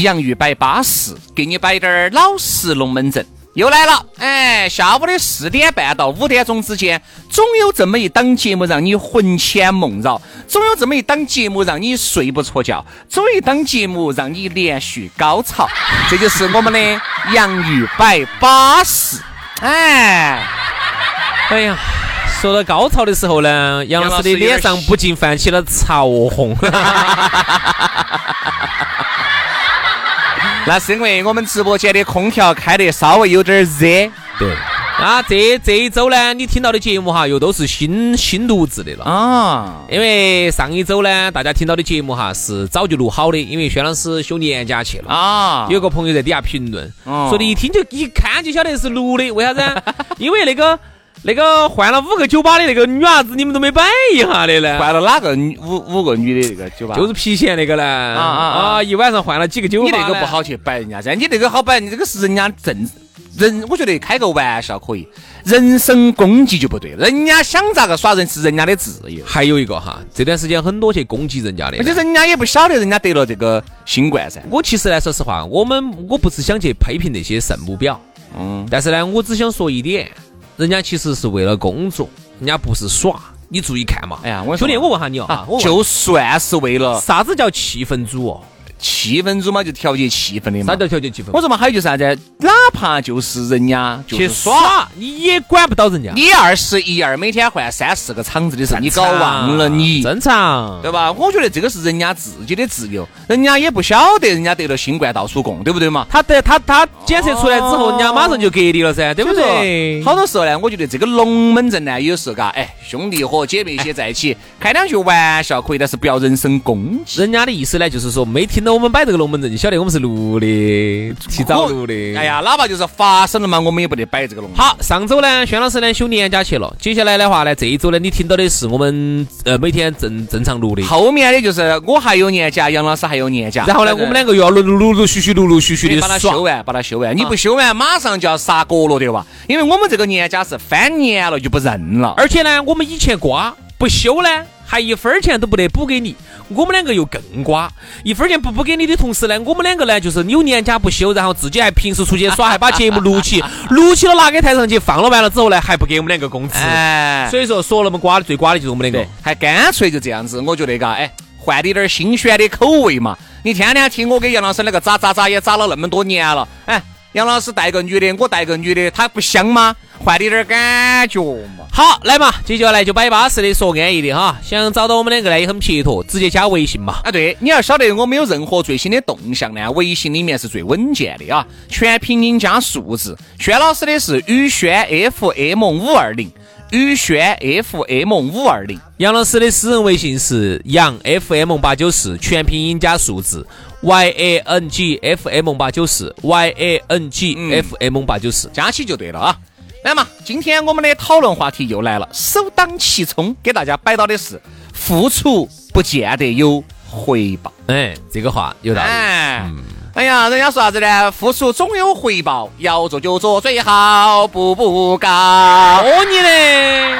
洋芋摆巴适，给你摆点儿老实龙门阵。又来了，哎，下午的四点半到五点钟之间，总有这么一档节目让你魂牵梦绕，总有这么一档节目让你睡不着觉，总有一档节目让你连续高潮。这就是我们的洋芋摆巴适，哎，哎呀，说到高潮的时候呢，杨老师的脸上不禁泛起了潮红。那是因为我们直播间的空调开得稍微有点儿热对，啊，这这一周呢，你听到的节目哈，又都是新新录制的了。啊。因为上一周呢，大家听到的节目哈是早就录好的，因为薛老师休年假去了。啊，有个朋友在底下评论，哦说的一听就一看就晓得是录的，为啥子？因为那个那个换了五个酒吧的那个女伢子，你们都没摆一下的呢？换了哪个女五五个女的那个酒吧？就是郫县那个呢，啊啊啊啊！一晚上换了几个酒吧，你那个不好去摆人家噻，你那个好摆，你这个是人家正人，我觉得开个玩笑可以，人身攻击就不对，人家想咋个耍人是人家的自由，还有一个哈，这段时间很多去攻击人家的而。且人家也不晓得人家得了这个新冠噻。我其实呢，说实话，我们我不是想去批评那些圣母婊，嗯，但是呢，我只想说一点，人家其实是为了工作，人家不是耍。你注意看嘛。哎呀我兄弟，我问下你哦，就算是为了啥子叫气氛组哦？气氛组嘛，就调节气氛的嘛啥。叫调节气氛？我说嘛，还有就是啥子？哪怕就是人家就去耍。耍，你也管不到人家。你二十一二，每天换三四个场子的时候，你搞忘了你，正常。对吧？我觉得这个是人家自己的自由，人家也不晓得人家得了新冠到处供，对不对嘛？他得他他检测出来之后，人家马上就隔离了噻，对不对？好多时候呢，我觉得这个龙门阵呢，有时候嘎，哎，兄弟伙姐妹些在一起开两句玩笑可以，但是不要人身攻击。人家的意思呢，就是说没听到我们摆这个龙门阵，就晓得我们是录的，提早录的。哎呀，哪怕就是发生了嘛，我们也不得摆这个龙门阵。好，上周呢，轩老师呢休年假去了。接下来的话呢，这一周呢，你听到的是我们呃每天正正常录的。后面的就是我还有年假，杨老师还有年假，然后呢，我们两个又要陆陆陆陆续续、陆陆续续的把它修。完，把它修完。你不修完，马上就要杀锅了，对吧？因为我们这个年假是翻年了就不认了。而且呢，我们以前瓜不修呢，还一分儿钱都不得补给你。我们两个又更瓜，一分钱不补给你的同时呢，我们两个呢就是有年假不休，然后自己还平时出去耍，还把节目录起，录起了拿给台上去放了完了之后呢，还不给我们两个工资。哎，所以说说那么瓜的最瓜的就是我们两个。，还干脆就这样子，我觉得嘎，哎，换点点儿新鲜的口味嘛。你天天听我跟杨老师那个咋咋咋也咋了那么多年了，哎，杨老师带个女的，我带个女的，她不香吗？换你点儿感觉嘛。好，来嘛，接下来就摆巴适的，说安逸的哈。想找到我们两个呢也很撇脱，直接加微信嘛。啊，对，你要晓得我没有任何最新的动向呢，微信里面是最稳健的啊，全拼音加数字。轩老师的是宇轩 FM 五二零，宇轩 FM 五二零。杨老师的私人微信是杨 FM 八九四，全拼音加数字 Y A N G F M 八九四 Y A N G F M 八九四。加起就对了啊。来嘛，今天我们的讨论话题又来了，首当其冲给大家摆到的是付出不见得有回报。哎，这个话有道理。哎，哎呀，人家说啥子呢？付出总有回报，要做就做，最好步步高。喝你嘞！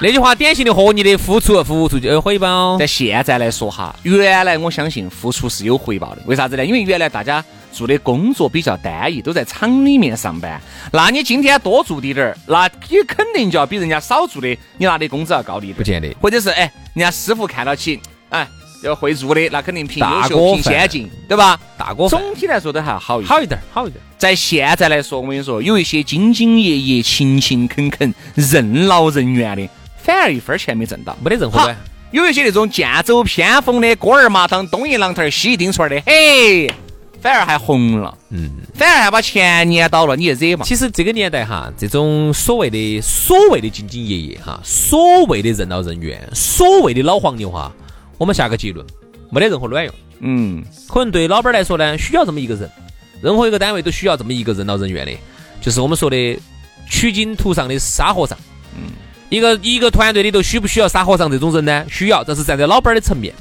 那句话典型的和你的付出，付出就有回报。在现在来说哈，原来我相信付出是有回报的，为啥子呢？因为原来大家做的工作比较单一，都在厂里面上班。那你今天多做滴点儿，那你肯定就要比人家少做的，你拿的工资要高滴点。不见得或者是哎，人家师傅看到起，哎，要会做的，那肯定凭大优秀、凭先进，对吧？大哥总体来说都还好一。好一点，好一点。在现在来说，我跟你说，有一些兢兢业业、勤勤恳恳、任劳任怨的，反而一分钱没挣到。没得任何关，有一些那种剑走偏锋的锅儿麻汤、东一榔头儿西一钉锤儿的，嘿，反而还红了，嗯，反而还把钱撵倒了，你也惹嘛？其实这个年代哈，这种所谓的所谓的兢兢业业哈，所谓的任劳任怨，所谓的老黄牛哈，我们下个结论，没得任何卵用。嗯，可能对老板来说呢，需要这么一个人，任何一个单位都需要这么一个人劳人怨的，就是我们说的取经途上的沙和尚。嗯，一个一个团队里头需不需要沙和尚这种人呢？需要，这是站在老板的层面，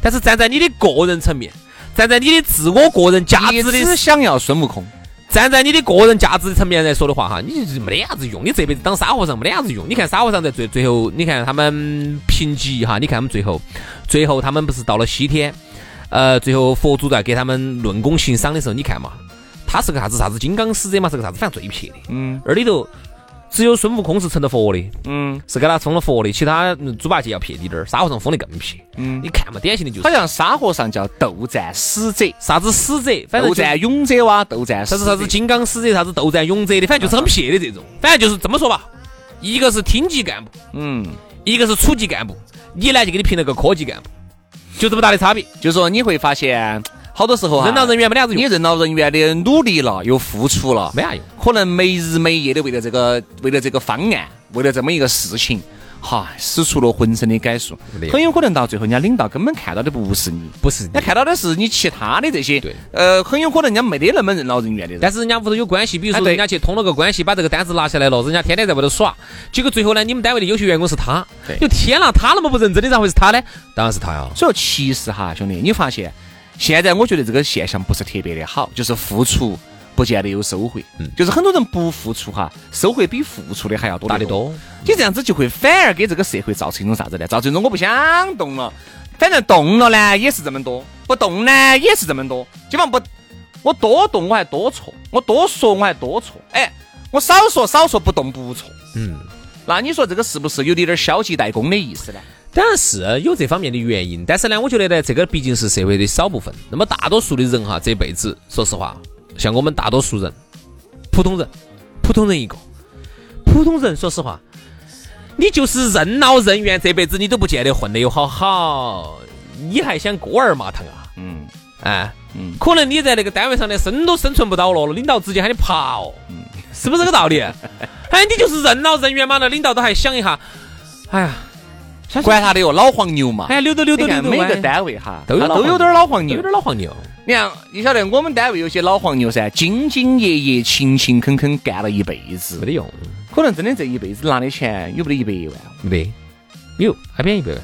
但是站在你的个人层面，站在你的自我个人价值的只想要孙悟空，站在你的个人价值层面来说的话，哈，你就是没得啥子用，你这辈子当沙和尚没得啥子用。你看沙和尚在最最后，你看他们评级哈，你看他们最后，最后他们不是到了西天，呃，最后佛祖在给他们论功行赏的时候，你看嘛，他是个啥子啥子金刚使者嘛，是个啥子反正最撇的，嗯而里头只有孙悟空是成了佛的，嗯。是给他充了佛的，其他嗯猪八戒要撇滴点儿，沙和尚封的更撇。嗯，你看嘛，典型的就是。好像沙和尚叫斗战使者，啥子使者，反正斗战勇者哇，斗战啥子啥子金刚使者，啥子斗战勇者的，反正就是很撇的这种。反正就是这么说吧，一个是厅级干部，嗯，一个是处级干部，你呢就给你评了个科级干部，就这么大的差别。就是说你会发现，好多时候啊，任劳任怨没得啥子用，你任劳任怨的努力了，又付出了，没啥用。可能没日没夜的为了这个，为了这个方案，为了这么一个事情，哈，使出了浑身的解数很有可能到最后，人家领导根本看到的不是你，不是人家看到的是你其他的这些，对，呃，很有可能人家没得那么任劳任怨的人。但是人家屋头有关系，比如说人家去通了个关系，把这个单子拿下来了，人家天天在外头耍，结果最后呢，你们单位的优秀员工是他对，就天呐，他那么不认真的，咋会是他呢？当然是他呀。所以说其实哈，兄弟，你发现现在我觉得这个现象不是特别的好，就是付出不见得有收获，嗯就是很多人不付出哈，收获比付出的还要多得大得多。你这样子就会反而给这个社会造成一种啥子呢？造成一种我不想动了，反正动了呢也是这么多，不动呢也是这么多，基本上不，我多动我还多错，我多说我还多错，哎，我少说少说不动不错，嗯，那你说这个是不是有点点消极怠工的意思呢？当然是有这方面的原因，但是呢，我觉得呢，这个毕竟是社会的少部分。那么大多数的人哈，这辈子说实话，像我们大多数人，普通人，普通人一个，普通人，说实话，你就是任劳任怨，这辈子你都不见得混得有好好，你还想锅儿麻汤啊？嗯。哎，嗯，可能你在那个单位上连生都生存不到了，领导直接喊你爬哦，是不是这个道理？哎，你就是任劳任怨嘛，那领导都还想一下，哎呀，管他的哟，老黄牛嘛。哎，溜达溜达你看溜达，每个哎单位哈，都有都有点儿老黄牛。有。点老黄牛。你看，你晓得我们单位有些老黄牛噻，兢兢业业、勤勤恳恳干了一辈子。没，得用，可能真的这一辈子拿的钱有没得一百万，没。得，有还偏一百万，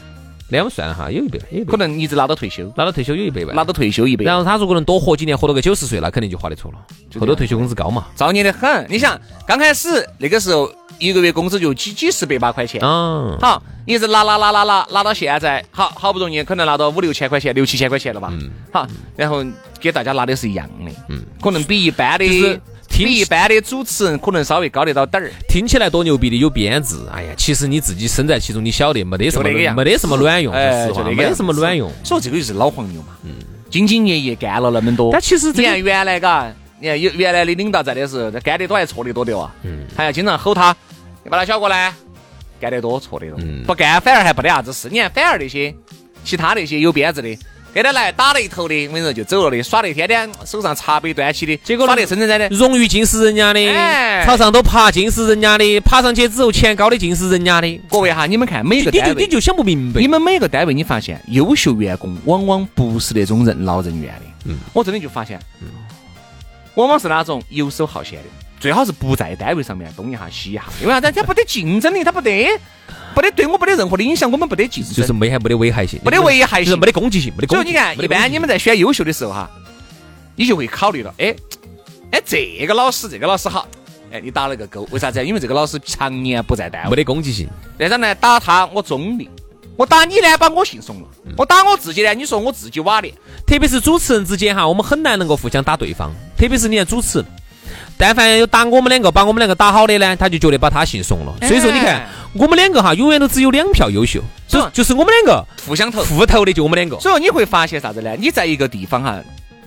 那我们算了哈，有一百万，有一百。可，能一直拿到退休，拿到退休有一百万，拿到退休一百，然后他如果能多活几年，活到个九十岁，那肯定就花得出了，后头退休工资高嘛。造孽的很。你想，刚开始那个时候一个月工资就几几十百把块钱，嗯，好，一直拿拿拿拿拿拿到现在，好好不容易可能拿到五六千块钱、六七千块钱了吧，嗯。好，然后给大家拿的是一样的，嗯。可能比一般的就是听比一般的主持人可能稍微高得到点儿。听起来多牛逼的有编制，哎呀，其实你自己身在其中，你晓得没得什么没得什么卵用，哎说实话，没得什么卵用。所以这个就是老黄牛嘛，嗯，兢兢业业干了那么多，但其实这个你看原来嘎，你看有原来的领导在的时候，他干得多还错得多的哇，嗯，还要经常吼他，你把他小过来，干得多错得多，嗯不干反而还不得啥子事。你看反而那些其他那些有编制的。给他来打了一头的，我跟你说就走了的，耍的天天手上茶杯端起的，结果呢耍得真真在的。荣誉尽是人家的，哎朝上都爬尽是人家的，爬上去之后钱高的尽是人家的，各位哈，你们看每个单位，你就你就想不明白你。们每个单位，你发现优秀员工往往不是那种任劳任怨的。嗯我真的就发现，嗯往往是那种游手好闲的，最好是不在单位上面东一下西一下，因为啥子？他不得竞争力，他不得，不得对我不得任何的影响，我们不得竞争，就是没还没得危害性，没得危害性就是没得攻击性，没得攻击性。所以你看，一般你们在选优秀的时候哈，你就会考虑了，哎，哎，这个老师，这个老师好，哎，你打了个勾，为啥子？因为这个老师常年不在单位没。得攻击性，那张呢，打他我中立，我打你呢，把我姓怂了，我打我自己呢，你说我自己瓦脸，特别是主持人之间哈，我们很难能够互相打对方，特别是你看主持人。但凡有打我们两个，把我们两个打好的呢，他就觉得把他姓怂了。所以说，你看哎我们两个哈，永远都只有两票优秀，所就就是我们两个互相投。互投的，就我们两个。所以说你会发现啥子呢？你在一个地方哈，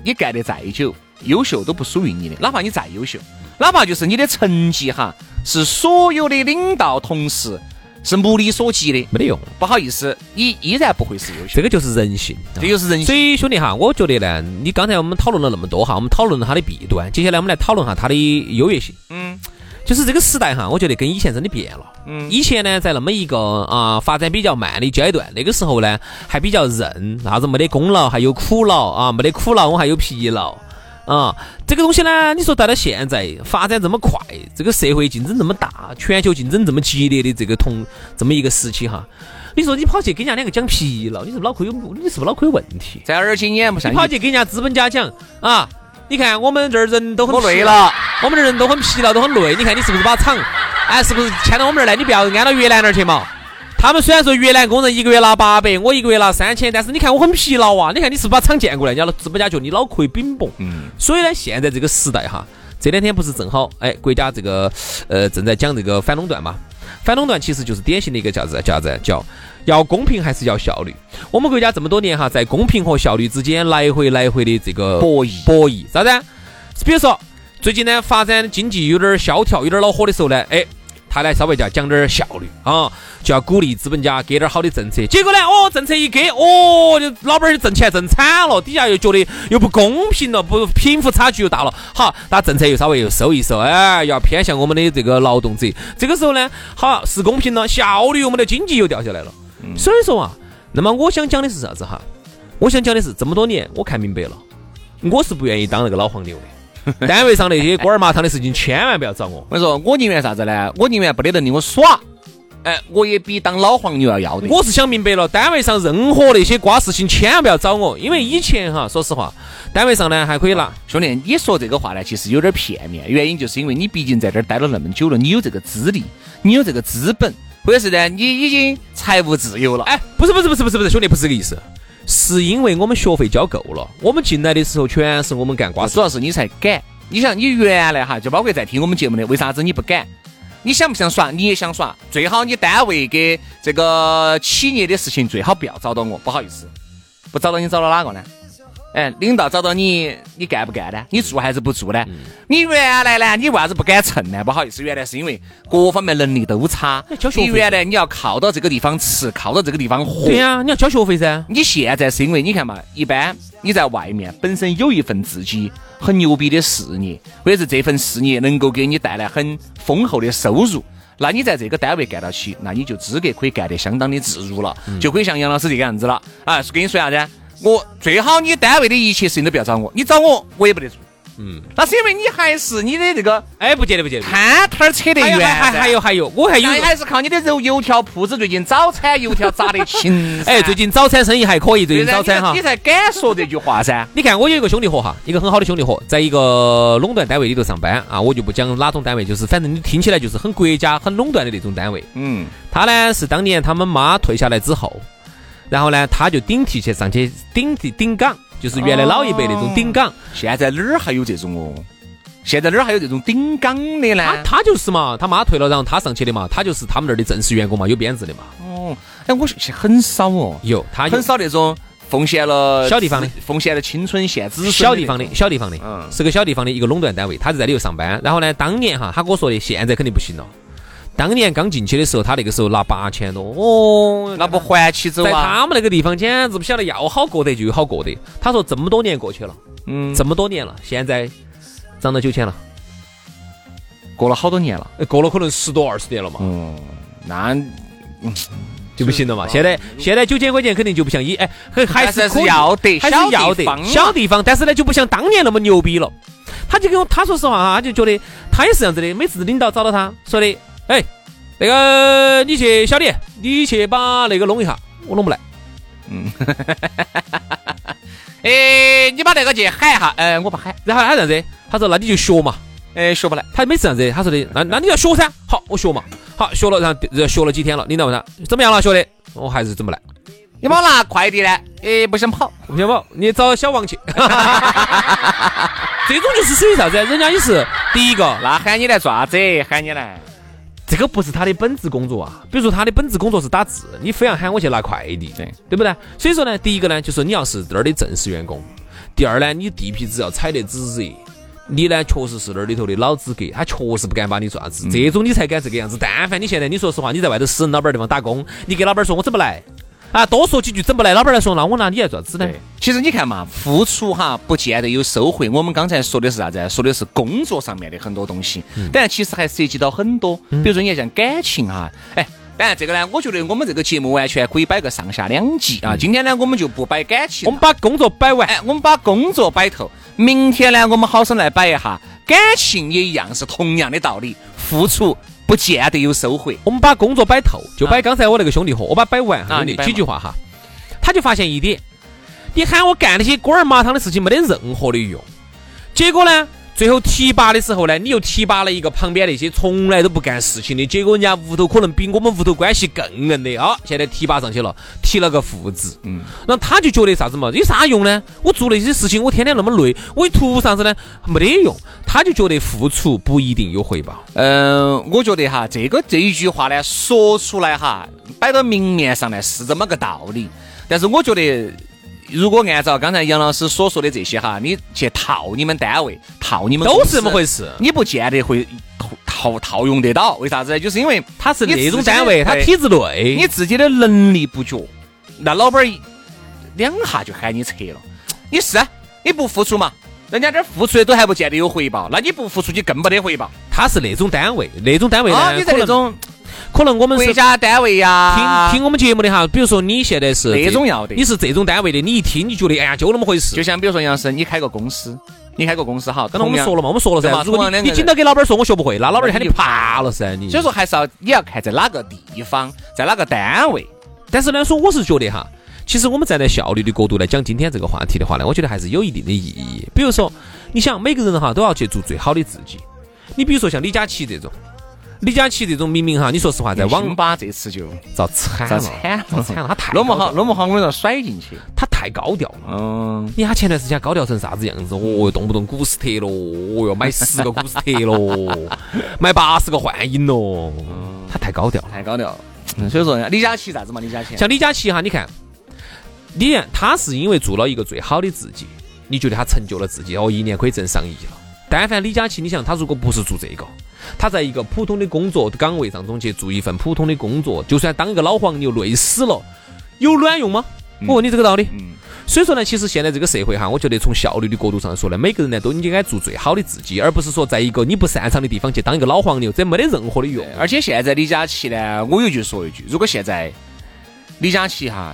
你干得再久，优秀都不属于你的，哪怕你再优秀，哪怕就是你的成绩哈，是所有的领导同事是目力所及的，没得用，不好意思，你依然不会是优秀这。个就是人性。这就是人性所。以兄弟哈，我觉得呢，你刚才我们讨论了那么多哈，我们讨论了它的弊端，接下来我们来讨论下它的优越性。嗯就是这个时代哈，我觉得跟以前真的变了。嗯以前呢，在那么一个啊、发展比较慢的阶段，那个时候呢还比较认，啥子没得功劳还有苦劳啊，没得苦劳我还有疲劳啊。这个东西呢，你说到了现在发展这么快，这个社会竞争这么大，全球竞争这么激烈的这个同这么一个时期哈，你说你跑去跟人家两个讲疲劳，你是不是脑壳有你是不是脑壳有问题？在而今眼不上你，跑去跟人家资本家讲啊，你看我们这儿人都很我累了，我们的人都很疲劳，都很累。你看你是不是把厂，哎，是不是迁到我们这儿来？你不要安到越南那儿去嘛。他们虽然说越南工人一个月拿八百，我一个月拿三千，但是你看我很疲劳啊。你看你是不是把厂建过来？人家资本家觉得你脑壳冰崩。嗯，所以呢，现在这个时代哈，这两天不是正好哎，国家这个呃正在讲这个反垄断嘛。反垄断其实就是典型的一个叫啥叫啥子？叫要公平还是要效率？我们国家这么多年哈，在公平和效率之间来回来回的这个博弈博弈，啥子？比如说最近呢，发展经济有点儿萧条，有点儿恼火的时候呢，哎。他呢稍微就要讲点儿效率啊，就要鼓励资本家给点儿好的政策。结果呢，哦，政策一给，哦，就老板儿挣钱挣惨了，底下又觉得又不公平了，不贫富差距又大了。好，那政策又稍微又收一收，哎，要偏向我们的这个劳动者。这个时候呢，好是公平了，效率我们的经济又掉下来了。所以说啊，那么我想讲的是啥子哈？我想讲的是这么多年，我看明白了，我是不愿意当那个老黄牛的。单位上那些锅儿麻汤的事情，千万不要找我。我跟你说，我宁愿啥子呢？我宁愿不得能力我耍，哎，我也比当老黄牛要要的。我是想明白了，单位上任何那些瓜事情，千万不要找我，因为以前哈，说实话，单位上呢还可以拿。兄弟，你说这个话呢，其实有点片面，原因就是因为你毕竟在这儿待了那么久了，你有这个资历，你有这个资本，或者是呢，你已经财务自由了。哎，不是不是不是不是不是，兄弟不是这个意思，是因为我们学费交够了，我们进来的时候全是我们干瓜事主。要是你才敢。你想，你原来哈，就包括在听我们节目的，为啥子你不敢？你想不想耍？你也想耍，最好你单位给这个企业的事情最好不要找到我，不好意思，不找到你找到哪个呢？哎，领导找到你，你干不干呢？你做还是不做呢？你原来呢，你为啥子不敢蹭呢？不好意思，原来是因为各方面能力都差你原来你要靠到这个地方吃，靠到这个地方喝。对呀、你要交学费噻。你现在是因为你看嘛，一般你在外面本身有一份自己很牛逼的事业，或者是这份事业能够给你带来很丰厚的收入，那你在这个单位干到起，那你就资格可以干得相当的自如了，就可以像杨老师这个样子了。啊，是跟你说啥子？我最好你单位的一切事情都不要找我，你找我我也不得做。嗯，那是因为你还是你的这个哎，不见得不见得。摊摊儿扯得远，还还还有还有，我还有还是靠你的油油条铺子，最近早餐油条炸得勤噻。哎，最近早餐生意还可以，最近早餐哈你。才敢说这句话噻。你看，我有一个兄弟伙哈，一个很好的兄弟伙，在一个垄断单位里头上班啊，我就不讲哪种单位，就是反正你听起来就是很国家、很垄断的那种单位。嗯，他呢是当年他们妈退下来之后，然后呢他就顶替去上去顶替顶岗，就是原来老一辈那种顶岗。现在哪儿还有这种哦？现在哪儿还有这种顶岗的呢？他他就是嘛，他妈退了，然后他上去的嘛，他就是他们那儿的正式员工嘛，有编制的嘛。哦，哎，我是很少哦，有他有很少那种奉献了小地方的奉献了青春献子孙小地方的小地方的，嗯是个小地方的一个垄断单位，他是在里头上班。然后呢，当年哈，他跟我说的，现在肯定不行了。当年刚进去的时候，他那个时候拿八千多，哦，那不还起走在啊？他们那个地方简直不晓得要好过得就有好过得。他说这么多年过去了，嗯，这么多年了，现在涨到九千了，过了好多年了。呃过了可能十多二十年了嘛，嗯，那 就不行了嘛。现在现在九千块钱肯定就不像以哎，还还是是要得还是小要得地方小地方，但是呢就不像当年那么牛逼了。他就跟我他说实话哈，他就觉得他也是这样子的。每次领导找到他说的，哎，那个你去小李，你去把那个弄一下，我弄不来。嗯 哎，你把那个去喊一下，哎，我不喊，然后他这样子，他说那你就学嘛。哎，学不来。他每次这样子，他说的，那那你要学噻。好，我学嘛。好，学了，然后呃学了几天了，领导问他怎么样了，学的，我还是怎么来。你帮我拿快递呢？哎，不想跑。不想跑，你找小王去。这种就是属于啥子？人家也是第一个，那喊你来做啥子？喊你来。这个不是他的本职工作啊。比如说他的本职工作是打字，你非要喊我去拿快递，对对不对？所以说呢，第一个呢，就是你要是这儿的正式员工；第二呢，你地皮子要踩得之热。你呢，确实是那儿里头的老资格，他确实不敢把你做啥子，这种你才敢这个样子。但凡你现在，你说实话，你在外头私人老板儿地方打工，你给老板儿说我怎么来啊？多说几句整不来？老板儿来说，那我拿你来做啥子呢？其实你看嘛，付出哈不见得有收获。我们刚才说的是啥子？说的是工作上面的很多东西，但其实还涉及到很多，比如说你看像感情哈，哎。当然，这个呢，我觉得我们这个节目完全可以摆个上下两集啊。今天呢，我们就不摆感情，我们把工作摆完，哎，我们把工作摆透。明天呢，我们好生来摆一下感情，也一样是同样的道理，付出不见得有收获。我们把工作摆透，就摆刚才我那个兄弟伙，我把摆完兄弟几句话哈，他就发现一点，你喊我干那些锅儿麻汤的事情没得任何的用，结果呢？最后提拔的时候呢，你又提拔了一个旁边那些从来都不干事情的，结果人家屋头可能比我们屋头关系更硬的啊！现在提拔上去了，提了个副职，嗯，那他就觉得啥子嘛？有啥用呢？我做那些事情，我天天那么累，我图啥子呢？没得用，他就觉得付出不一定有回报。嗯，我觉得哈，这个这一句话呢，说出来哈，摆到明面上呢是这么个道理，但是我觉得。如果按照刚才杨老师所说的这些哈，你去套你们单位，套你们都是这么回事，你不见得会套套用得到。为啥子？就是因为他是那种单位，他体制内，你自己的能力不足，那老板两下就喊你撤了。你是你不付出嘛？人家这付出的都还不见得有回报，那你不付出，你更没得回报。他是那种单位，那种单位呢，你在那种。可能我们国家单位呀，听听我们节目的哈，比如说你现在是这种要的，你是这种单位的，你一听你觉得哎呀就那么回事。就像比如说杨生，你开个公司，你开个公司哈，刚才我们说了嘛，我们说了噻，如果你你紧到给老板说我学不会，那老板就喊你爬了噻，你。所以说还是要你要看在哪个地方，在哪个单位。但是呢，说我是觉得哈，其实我们站在效率的角度来讲今天这个话题的话呢，我觉得还是有一定的意义。比如说，你想每个人哈都要去做最好的自己。你比如说像李佳琦这种。李佳琦这种明明哈，你说实话，在网吧这次就遭惨了，遭惨了，他太那么好，那么好，我跟你说甩进去，他太高调了。嗯，你看前段时间高调成啥子样子？哦，动不动古斯特咯，哦哟，买十个古斯特咯，买八十个幻影咯，他太高调，太高调。所以说，李佳琦啥子嘛？李佳琦像李佳琦哈，你看，你他是因为做了一个最好的自己，你觉得他成就了自己？哦，一年可以挣上亿了。但凡李佳琦，你想他如果不是做这个。他在一个普通的工作岗位当中去做一份普通的工作，就算当一个老黄牛累死了，有卵用吗？我问你这个道理。嗯所以说呢，其实现在这个社会哈，我觉得从效率的角度上说呢，每个人呢都应该做最好的自己，而不是说在一个你不擅长的地方去当一个老黄牛，这没得任何的用。而且现在李佳琦呢，我有句说一句，如果现在李佳琦哈，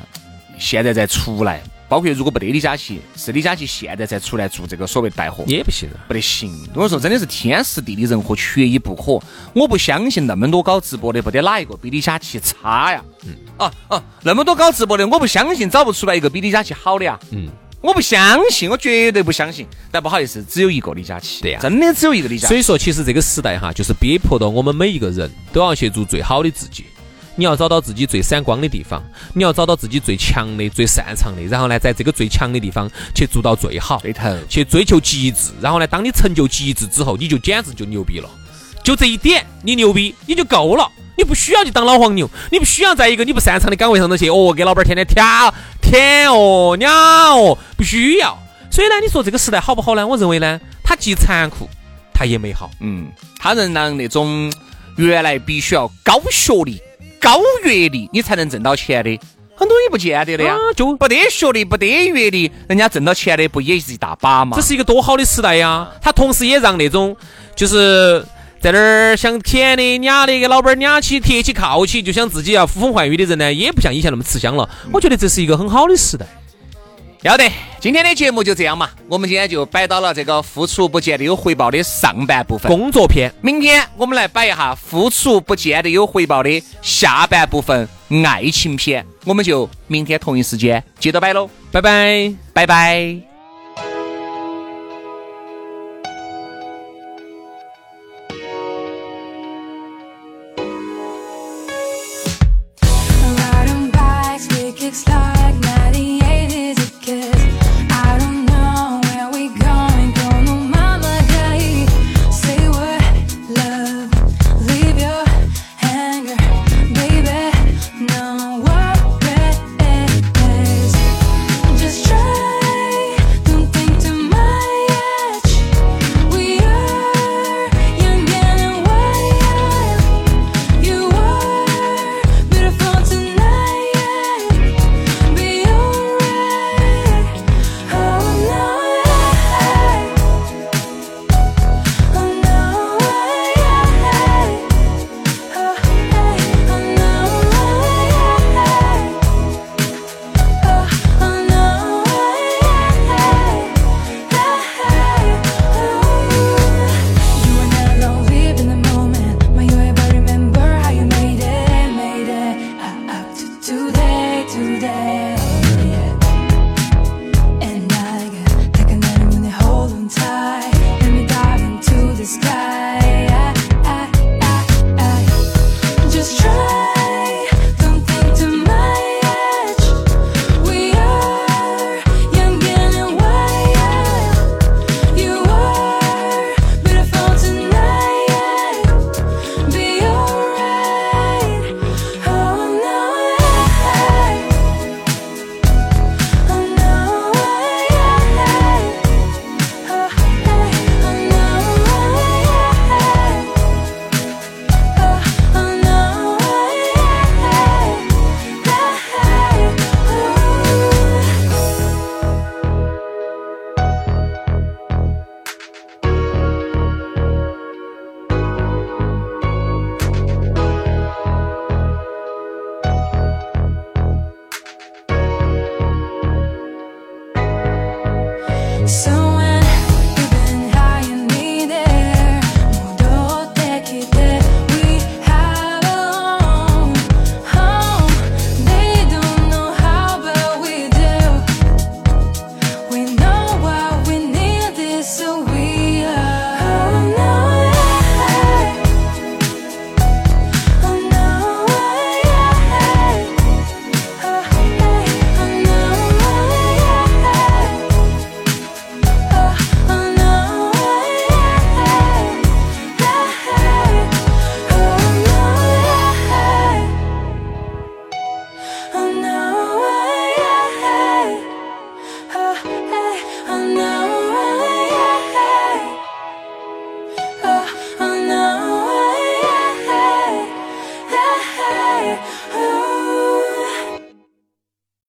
现在再出来。包括如果不得李佳琦，是李佳琦现在才出来做这个所谓带货，也不行，不得行。我说真的是天时地利人和，缺一不可。我不相信那么多搞直播的，不得哪一个比李佳琦差呀？嗯，啊啊，那么多搞直播的，我不相信找不出来一个比李佳琦好的呀。嗯，我不相信，我绝对不相信。但不好意思，只有一个李佳琦。对呀，真的只有一个李佳。所以说，其实这个时代哈，就是逼迫到我们每一个人都要去做最好的自己。你要找到自己最闪光的地方，你要找到自己最强的、最擅长的，然后呢，在这个最强的地方去做到最好，对头，去追求极致。然后呢，当你成就极致之后，你就简直就牛逼了。就这一点，你牛逼，你就够了。你不需要去当老黄牛，你不需要在一个你不擅长的岗位上头去哦，给老板天天挑舔哦、鸟哦，不需要。所以呢，你说这个时代好不好呢？我认为呢，它既残酷，它也美好。嗯，它能让那种原来必须要高学历。高阅历你才能挣到钱的，很多也不见得的呀，就不得学历，不得阅历，人家挣到钱的不也是一大把吗？这是一个多好的时代呀！他同时也让那种就是在那儿想舔的、娘的，给老板娘起、贴起、靠起，就想自己要呼风唤雨的人呢，也不像以前那么吃香了。我觉得这是一个很好的时代。要得，今天的节目就这样嘛。我们今天就摆到了这个付出不见得有回报的上半部分工作篇。明天我们来摆一下付出不见得有回报的下半部分爱情篇。我们就明天同一时间接着摆喽，拜拜，拜拜。